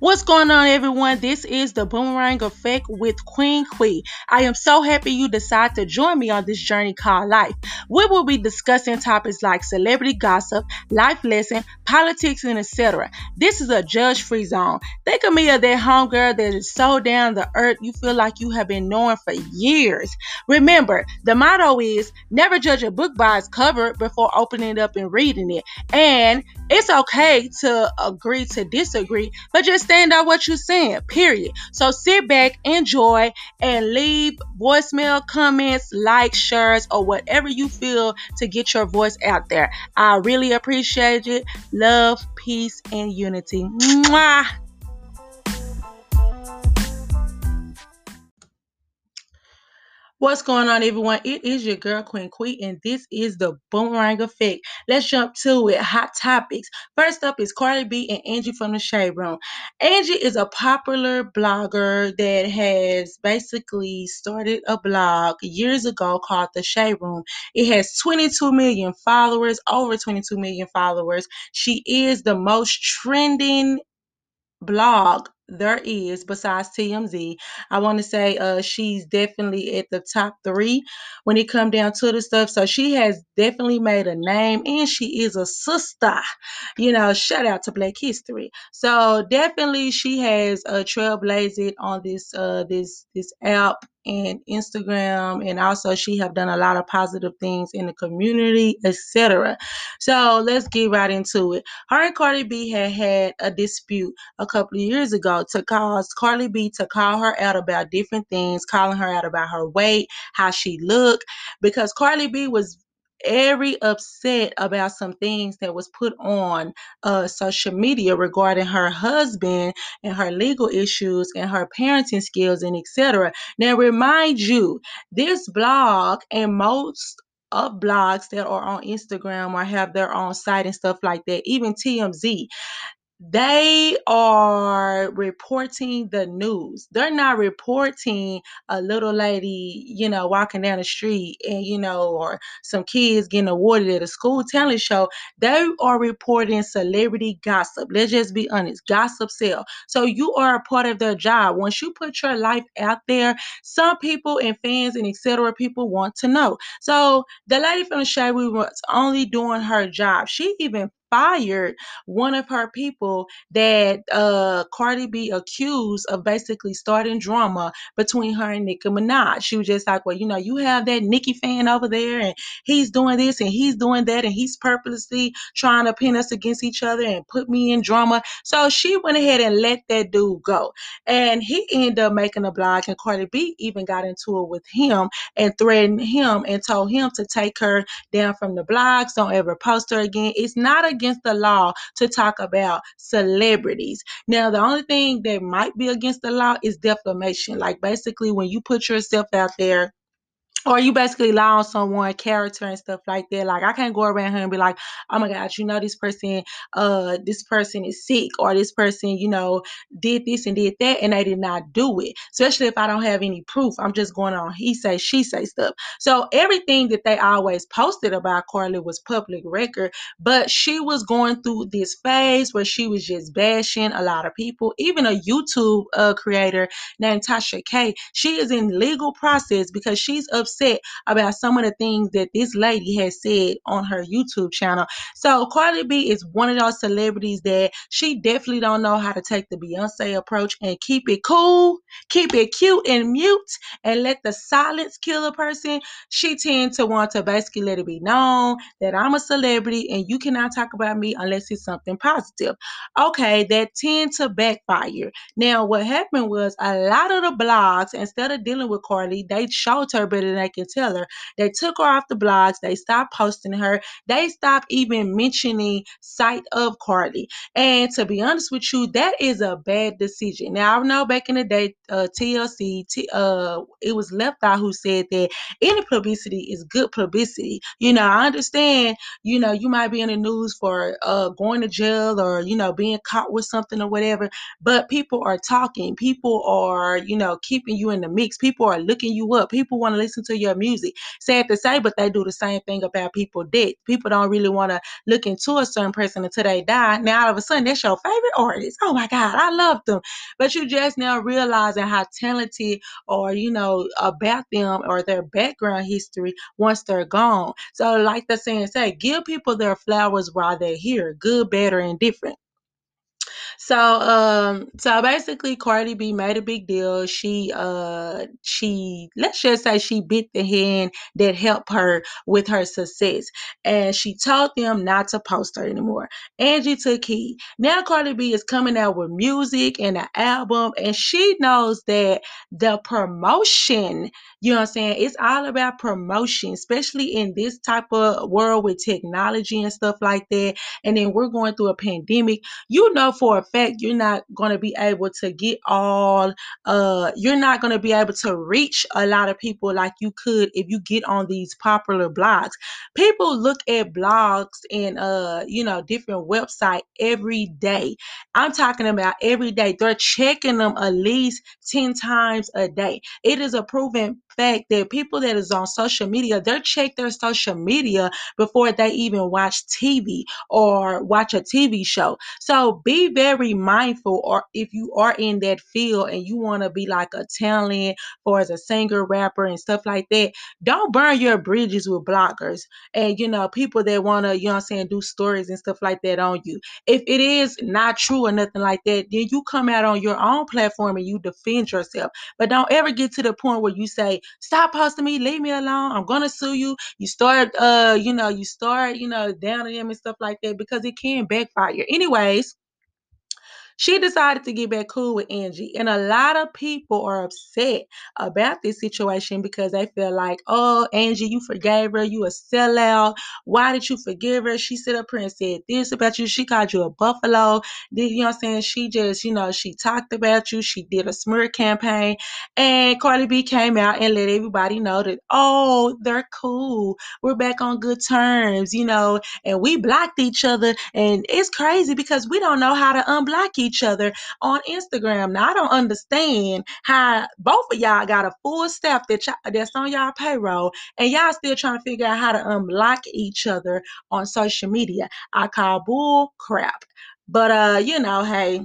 What's going on, everyone? This is the Boomerang Effect with Queen Quee. I am so happy you decide to join me on this journey called life. We will be discussing topics like celebrity gossip, life lesson, politics, and etc. This is a judge-free zone. Think of me as that homegirl that is so down the earth you feel like you have been knowing for years. Remember, the motto is never judge a book by its cover before opening it up and reading it. And it's okay to agree to disagree, but just stand on what you're saying, period. So sit back, enjoy, and leave voicemail, comments, likes, shares, or whatever you feel to get your voice out there. I really appreciate it. Love, peace, and unity. Mwah! What's going on, everyone? It is your girl, Queen Quee, and this is the Boomerang Effect. Let's jump to it. Hot topics. First up is Cardi B and Angie from the Shade Room. Angie is a popular blogger that has basically started a blog years ago called The Shade Room. It has 22 million followers, over 22 million followers. She is the most trending blog there is besides TMZ. I want to say uh she's definitely at the top three when it come down to the stuff. So she has definitely made a name and she is a sister. You know, shout out to Black History. So definitely she has a uh, trailblazed on this uh this this app and Instagram and also she have done a lot of positive things in the community, etc. So let's get right into it. Her and Cardi B had had a dispute a couple of years ago to cause Cardi B to call her out about different things, calling her out about her weight, how she looked, because Cardi B was very upset about some things that was put on uh, social media regarding her husband and her legal issues and her parenting skills and etc. Now, remind you, this blog and most of blogs that are on Instagram or have their own site and stuff like that, even TMZ, they are reporting the news. They're not reporting a little lady, you know, walking down the street and, you know, or some kids getting awarded at a school talent show. They are reporting celebrity gossip. Let's just be honest. Gossip sell. So you are a part of their job. Once you put your life out there, some people and fans and etc. people want to know. So the lady from the shade was only doing her job. She even fired one of her people that uh Cardi B accused of basically starting drama between her and Nicki Minaj. She was just like, Well, you know, you have that Nicki fan over there and he's doing this and he's doing that and he's purposely trying to pin us against each other and put me in drama. So she went ahead and let that dude go. And he ended up making a blog and Cardi B even got into it with him and threatened him and told him to take her down from the blogs, don't ever post her again. It's not a against the law to talk about celebrities. Now, the only thing that might be against the law is defamation. Like basically, when you put yourself out there or you basically lie on someone character and stuff like that. Like i can't go around here and be like oh my god you know this person uh this person is sick or this person you know did this and did that and they did not do it. Especially if i don't have any proof. I'm just going on he say she say stuff. So everything that they always posted about Cardi was public record but she was going through this phase where she was just bashing a lot of people. Even a youtube uh, creator named tasha k she is in legal process because she's upset upset about some of the things that this lady has said on her YouTube channel. So Cardi B is one of those celebrities that she definitely don't know how to take the Beyonce approach and keep it cool, keep it cute and mute, and let the silence kill a person. She tends to want to basically let it be known that I'm a celebrity and you cannot talk about me unless it's something positive. Okay, that tend to backfire. Now, what happened was a lot of the blogs, instead of dealing with Cardi, they showed her better than can tell her. They took her off the blogs. They stopped posting her. They stopped even mentioning sight of Cardi. And to be honest with you, that is a bad decision. Now I know back in the day, uh, TLC, T, uh, it was Left Eye who said that any publicity is good publicity. You know, I understand. You know, you might be in the news for uh, going to jail or you know being caught with something or whatever, but people are talking. People are you know keeping you in the mix. People are looking you up. People want to listen to your music. Sad to say, but they do the same thing about people dead. People don't really want to look into a certain person until they die. Now all of a sudden that's your favorite artist. Oh my God, I love them. But you just now realizing how talented or you know about them or their background history once they're gone. So like the saying say, give people their flowers while they're here, good, better, and different. So um so basically Cardi B made a big deal. She uh she let's just say she bit the hand that helped her with her success. And she told them not to post her anymore. Angie took heed. Now Cardi B is coming out with music and an album and she knows that the promotion, you know what I'm saying? It's all about promotion, especially in this type of world with technology and stuff like that. And then we're going through a pandemic you know for a fact you're not going to be able to get all uh you're not going to be able to reach a lot of people like you could if you get on these popular blogs. People look at blogs and uh you know different website every day. I'm talking about every day. They're checking them at least 10 times a day. It is a proven fact that people that is on social media they check their social media before they even watch tv or watch a tv show. So be very mindful, or if you are in that field and you want to be like a talent or as a singer, rapper, and stuff like that, don't burn your bridges with bloggers and you know people that want to, you know, I'm saying, do stories and stuff like that on you. If it is not true or nothing like that, then you come out on your own platform and you defend yourself. But don't ever get to the point where you say, "Stop posting me, leave me alone. I'm gonna sue you." You start, uh, you know, you start, you know, down on them and stuff like that because it can backfire. Anyways she decided to get back cool with Angie. And a lot of people are upset about this situation because they feel like, oh, Angie, you forgave her. You a sellout. Why did you forgive her? She sit up here and said this about you. She called you a buffalo. You know what I'm saying? She just, you know, she talked about you. She did a smear campaign. And Cardi B came out and let everybody know that, oh, they're cool. We're back on good terms, you know, and we blocked each other. And it's crazy because we don't know how to unblock each other on Instagram. Now, I don't understand how both of y'all got a full staff that that's on y'all payroll and y'all still trying to figure out how to unblock each other on social media. I call bull crap. But uh, you know, hey,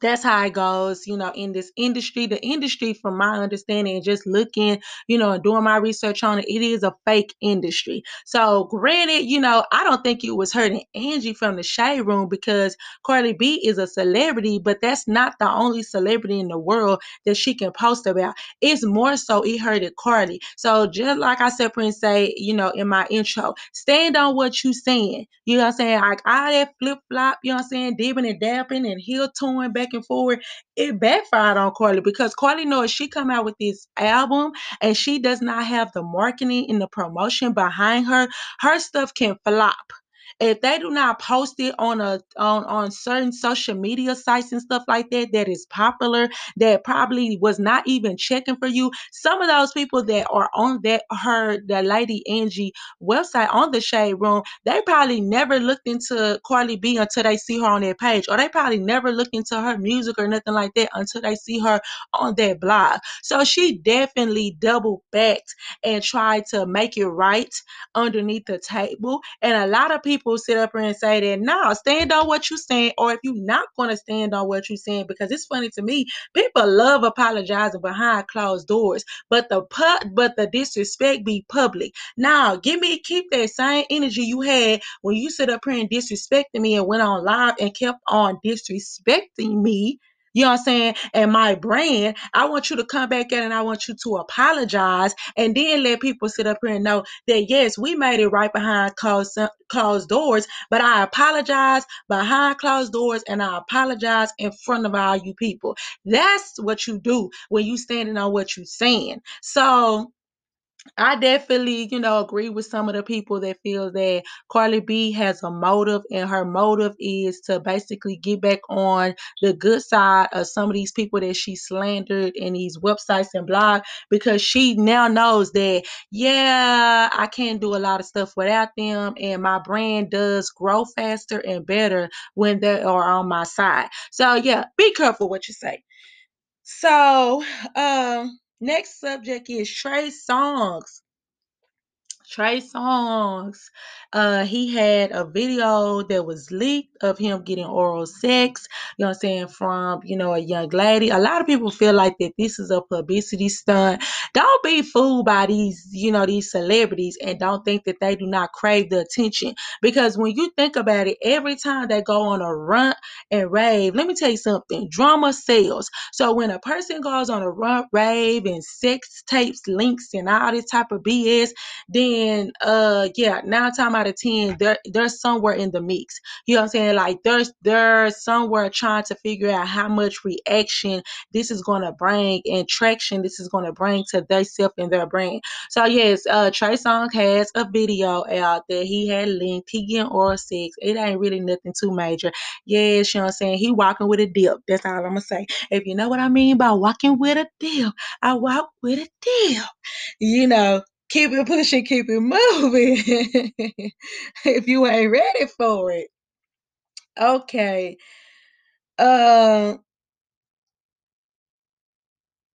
that's how it goes, you know, in this industry. The industry, from my understanding, just looking, you know, and doing my research on it, it is a fake industry. So, granted, you know, I don't think it was hurting Angie from the shade room because Cardi B is a celebrity, but that's not the only celebrity in the world that she can post about. It's more so it hurted Cardi. So, just like I said, Prince say, you know, in my intro, stand on what you're saying. You know what I'm saying? Like all that flip flop, you know what I'm saying, dipping and dapping and heel towing back and forward, it backfired on Cardi because Cardi knows she come out with this album and she does not have the marketing and the promotion behind her. Her stuff can flop if they do not post it on a on on certain social media sites and stuff like that that is popular that probably was not even checking for you some of those people that are on that her the lady angie website on the shade room they probably never looked into Cardi b until they see her on their page or they probably never looked into her music or nothing like that until they see her on their blog. So she definitely double backed and tried to make it right underneath the table and a lot of people people sit up here and say that, no, stand on what you're saying, or if you're not going to stand on what you're saying, because it's funny to me, people love apologizing behind closed doors, but the put, but the disrespect be public. Now, give me keep that same energy you had when you sit up here and disrespected me and went on live and kept on disrespecting me you know what I'm saying? And my brand, I want you to come back in and I want you to apologize and then let people sit up here and know that yes, we made it right behind closed, closed doors, but I apologize behind closed doors and I apologize in front of all you people. That's what you do when you standing on what you're saying. So I definitely, you know, agree with some of the people that feel that Cardi B has a motive, and her motive is to basically get back on the good side of some of these people that she slandered in these websites and blogs because she now knows that, yeah, I can't do a lot of stuff without them, and my brand does grow faster and better when they are on my side. So, yeah, be careful what you say. So, um, Next subject is Trey Songz. Trey Songz. uh, he had a video that was leaked of him getting oral sex, you know I'm saying, from, you know, a young lady. A lot of people feel like that this is a publicity stunt. Don't be fooled by these, you know, these celebrities and don't think that they do not crave the attention. Because when you think about it, every time they go on a run and rave, let me tell you something, drama sells. So when a person goes on a run, rave, and sex tapes, links, and all this type of BS, then uh yeah, nine time out of ten, they're they're somewhere in the mix. You know what I'm saying? Like there's they're somewhere trying to figure out how much reaction this is gonna bring and traction this is gonna bring to their self and their brain. So yes, uh Trey Song has a video out that he had linked. He getting oral sex. It ain't really nothing too major. Yes, you know what I'm saying? He walking with a dip. That's all I'm gonna say. If you know what I mean by walking with a dip, I walk with a dip. You know, keep it pushing, keep it moving. if you ain't ready for it. Okay. Uh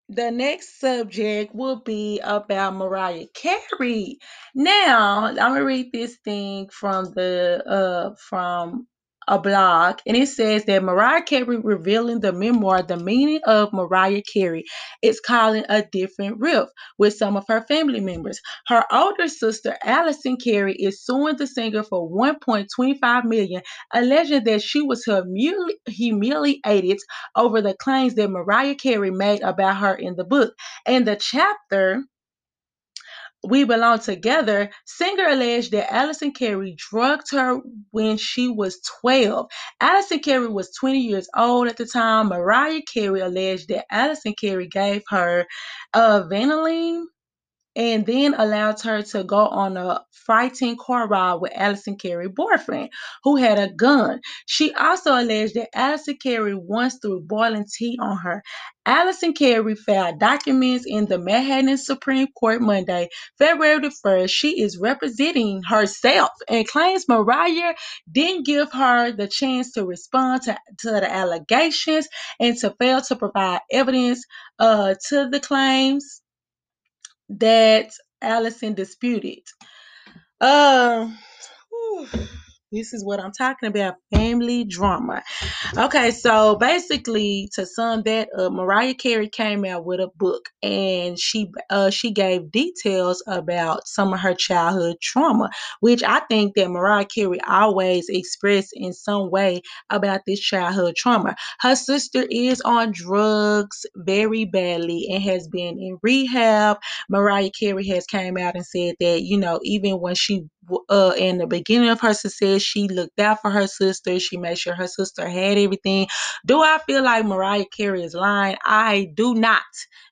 the next subject will be about Mariah Carey. Now, I'm gonna read this thing from the uh from a blog, and it says that Mariah Carey revealing the memoir, The Meaning of Mariah Carey, is calling a different riff with some of her family members. Her older sister, Allison Carey, is suing the singer for 1.25 million, alleging that she was humili- humiliated over the claims that Mariah Carey made about her in the book. And the chapter, we Belong Together, Singer alleged that Allison Carey drugged her when she was 12. Allison Carey was 20 years old at the time. Mariah Carey alleged that Allison Carey gave her uh, Valium and then allowed her to go on a frightening car ride with Allison Carey's boyfriend, who had a gun. She also alleged that Allison Carey once threw boiling tea on her. Allison Carey filed documents in the Manhattan Supreme Court Monday, February the 1st. She is representing herself and claims Mariah didn't give her the chance to respond to, to the allegations and to fail to provide evidence uh, to the claims that Allison disputed. Um, whew, this is what I'm talking about family drama. Okay, so basically, to sum that up, Mariah Carey came out with a book, and she uh she gave details about some of her childhood trauma, which I think that Mariah Carey always expressed in some way about this childhood trauma. Her sister is on drugs very badly and has been in rehab. Mariah Carey has came out and said that you know even when she uh in the beginning of her success, she looked out for her sister. She made sure her sister had everything. Do I feel like Mariah Carey is lying? I do not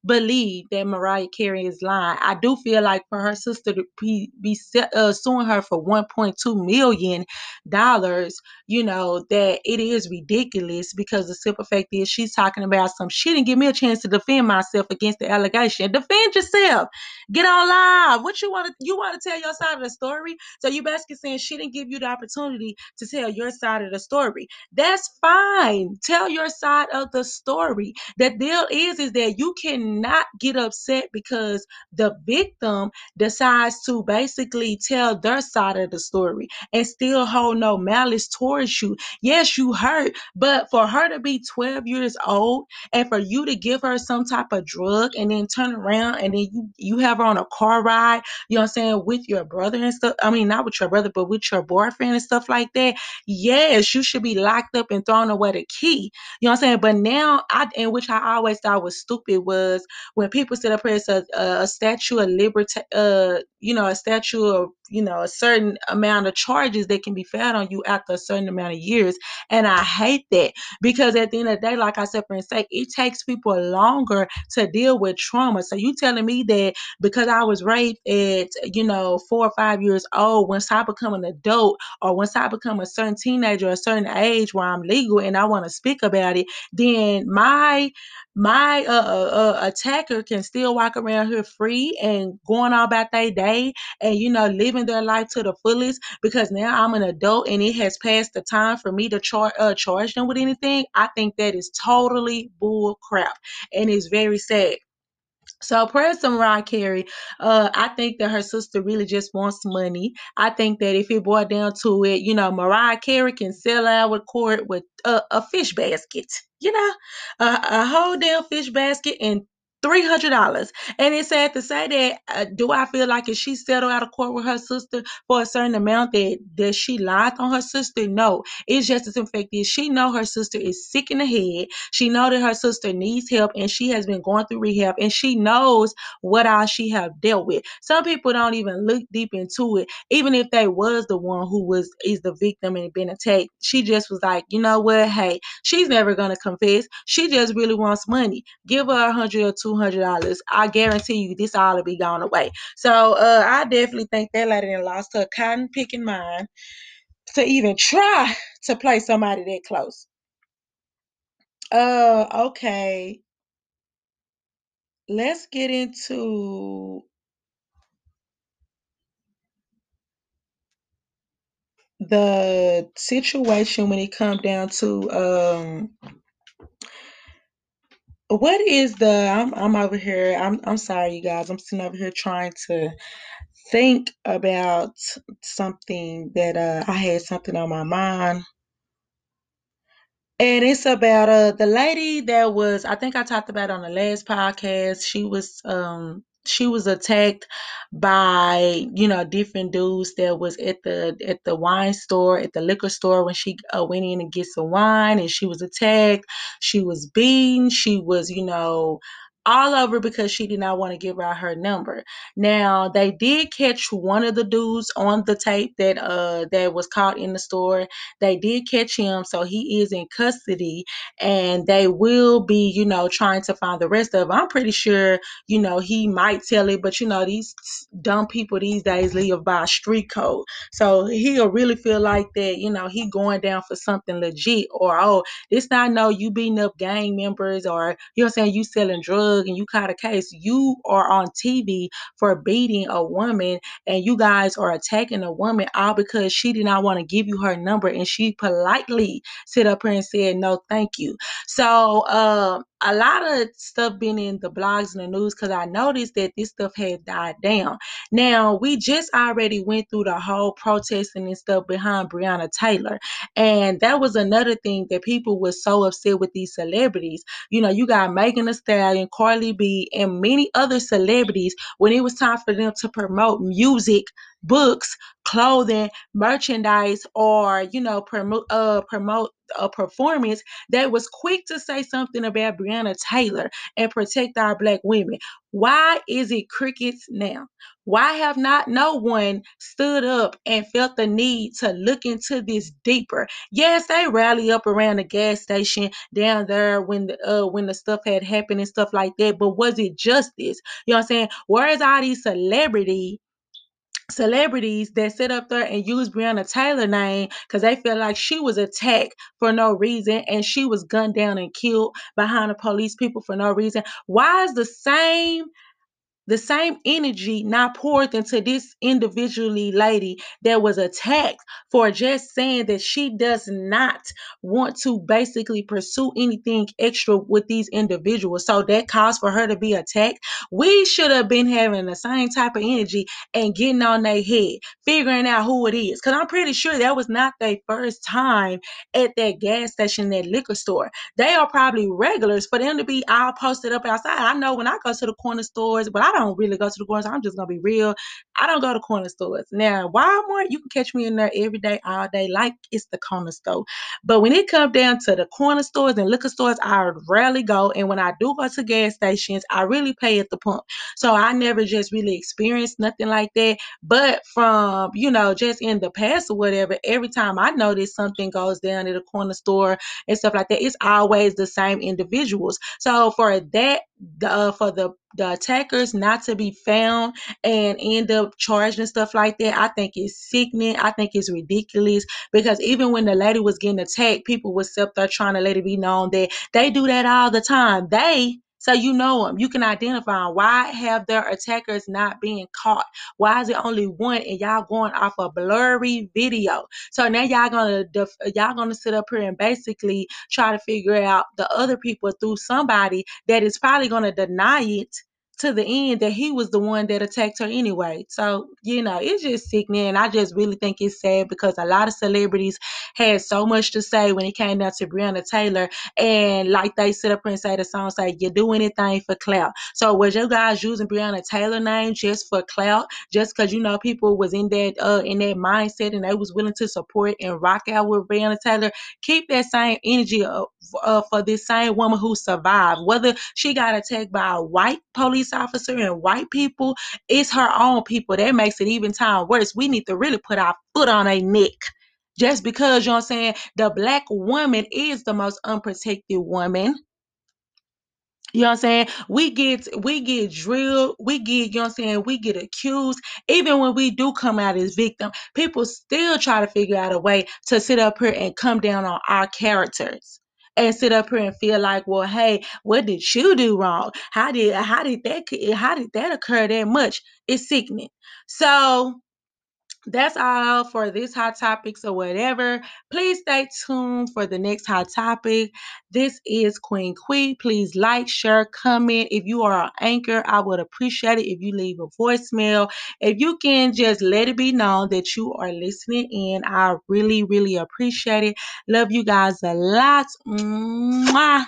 believe that Mariah Carey is lying. I do feel like for her sister to be, be uh, suing her for 1.2 million dollars, you know, that it is ridiculous because the simple fact is she's talking about some she didn't give me a chance to defend myself against the allegation. Defend yourself. Get on live. What you want to you want to tell your side of the story? So you basically saying she didn't give you the opportunity to tell your side of the story. That's fine. Tell your side of the story. The deal is is that you cannot get upset because the victim decides to basically tell their side of the story and still hold no malice towards you. Yes, you hurt, but for her to be 12 years old and for you to give her some type of drug and then turn around and then you, you have her on a car ride, you know what I'm saying, with your brother and stuff. I mean, not with your brother, but with your boyfriend and stuff like that. Yes, you should be locked up and thrown away the key. You know what I'm saying? But now, I in which I always thought was stupid was when people sit up as a, a statue of liberty, uh, you know, a statue of you know a certain amount of charges that can be found on you after a certain amount of years, and I hate that because at the end of the day, like I said, for sake, it takes people longer to deal with trauma. So you telling me that because I was raped at you know four or five years old, once I become an adult or once I become a certain teenager, a certain age where I'm legal and I want to speak about it, then my my uh, uh, uh, attacker can still walk around here free and going all about their day and you know living their life to the fullest because now I'm an adult and it has passed the time for me to char- uh, charge them with anything. I think that is totally bull crap and it's very sad. So prayers to Mariah Carey. Uh, I think that her sister really just wants money. I think that if it boiled down to it, you know, Mariah Carey can sell out with court with a, a fish basket. You know, a, a whole damn fish basket and three hundred dollars. And it's sad to say that. Uh, do I feel like if she settled out of court with her sister for a certain amount that that she lied on her sister? No, it's just as that she know her sister is sick in the head. She know that her sister needs help, and she has been going through rehab, and she knows what all she have dealt with. Some people don't even look deep into it, even if they was the one who was is the victim and been attacked. She just was like, you know what? Hey, she's never gonna confess. She just really wants money. Give her a hundred or two hundred dollars. I guarantee you, this all will be gone away. So uh, I definitely think that lady lost her cotton picking mind to even try to play somebody that close. Uh, okay. Let's get into the situation when it comes down to um what is the I'm I'm over here. I'm I'm sorry you guys. I'm sitting over here trying to think about something that uh I had something on my mind. And it's about uh the lady that was I think I talked about on the last podcast. She was um she was attacked by you know different dudes that was at the at the wine store at the liquor store when she uh, went in to get some wine and she was attacked. She was beaten. She was you know all over because she did not want to give out her number. Now they did catch one of the dudes on the tape that uh that was caught in the store. They did catch him, so he is in custody, and they will be, you know, trying to find the rest of. I'm pretty sure, you know, he might tell it, but you know, these dumb people these days live by street code, so he'll really feel like that, you know, he going down for something legit, or oh, this not know you beating up gang members, or you know, saying you selling drugs and you caught a case. You are on TV for beating a woman, and you guys are attacking a woman all because she did not want to give you her number and she politely sit up here and said no thank you so um a lot of stuff been in the blogs and the news because I noticed that this stuff had died down. Now we just already went through the whole protesting and stuff behind Breonna Taylor, and that was another thing that people were so upset with these celebrities. You know, you got Megan Thee Stallion, Cardi B, and many other celebrities when it was time for them to promote music, books, clothing, merchandise, or you know, promote uh promote a performance that was quick to say something about Breonna Taylor and protect our black women. Why is it crickets now? Why have not no one stood up and felt the need to look into this deeper? Yes, they rally up around the gas station down there when the uh when the stuff had happened and stuff like that, but was it justice? You know what I'm saying? Where's all these celebrity celebrities that sit up there and use Breonna Taylor name because they feel like she was attacked for no reason and she was gunned down and killed behind the police people for no reason. Why is the same the same energy now poured into this individually lady that was attacked for just saying that she does not want to basically pursue anything extra with these individuals. So that caused for her to be attacked. We should have been having the same type of energy and getting on their head, figuring out who it is. Because I'm pretty sure that was not their first time at that gas station, that liquor store. They are probably regulars for them to be all posted up outside. I know when I go to the corner stores, but I don't really go to the corner stores. I'm just gonna be real. I don't go to corner stores. Now, Walmart, you can catch me in there every day, all day, like it's the corner store. But when it comes down to the corner stores and liquor stores, I rarely go. And when I do go to gas stations, I really pay at the pump. So I never just really experienced nothing like that. But from, you know, just in the past or whatever, every time I notice something goes down at a corner store and stuff like that, it's always the same individuals. So for that, uh, for the the attackers not to be found and end up charged and stuff like that, I think it's sickening. I think it's ridiculous because even when the lady was getting attacked, people was up there trying to let it be known that they do that all the time. They so you know them. You can identify them. Why have their attackers not being caught? Why is it only one and y'all going off a blurry video? So now y'all gonna def- y'all gonna sit up here and basically try to figure out the other people through somebody that is probably gonna deny it to the end that he was the one that attacked her anyway. So, you know, it's just sickening. I just really think it's sad because a lot of celebrities had so much to say when it came down to Breonna Taylor. And like they sit up and say the song say, you do anything for clout. So was you guys using Breonna Taylor name just for clout? Just because you know people was in that uh in that mindset and they was willing to support and rock out with Breonna Taylor? Keep that same energy uh, uh, for this same woman who survived. Whether she got attacked by a white police officer and white people, it's her own people. That makes it even time worse. We need to really put our foot on a neck. Just because, you know what I'm saying, the black woman is the most unprotected woman. You know what I'm saying? We get we get drilled, we get, you know what I'm saying, we get accused. Even when we do come out as victim, people still try to figure out a way to sit up here and come down on our characters. And sit up here and feel like, well, hey, what did you do wrong? How did how did that how did that occur that much? It's sickening. So that's all for this hot topics or whatever. Please stay tuned for the next hot topic. This is Queen Quee. Please like, share, comment. If you are an anchor, I would appreciate it if you leave a voicemail. If you can just let it be known that you are listening in, I really, really appreciate it. Love you guys a lot. Mwah.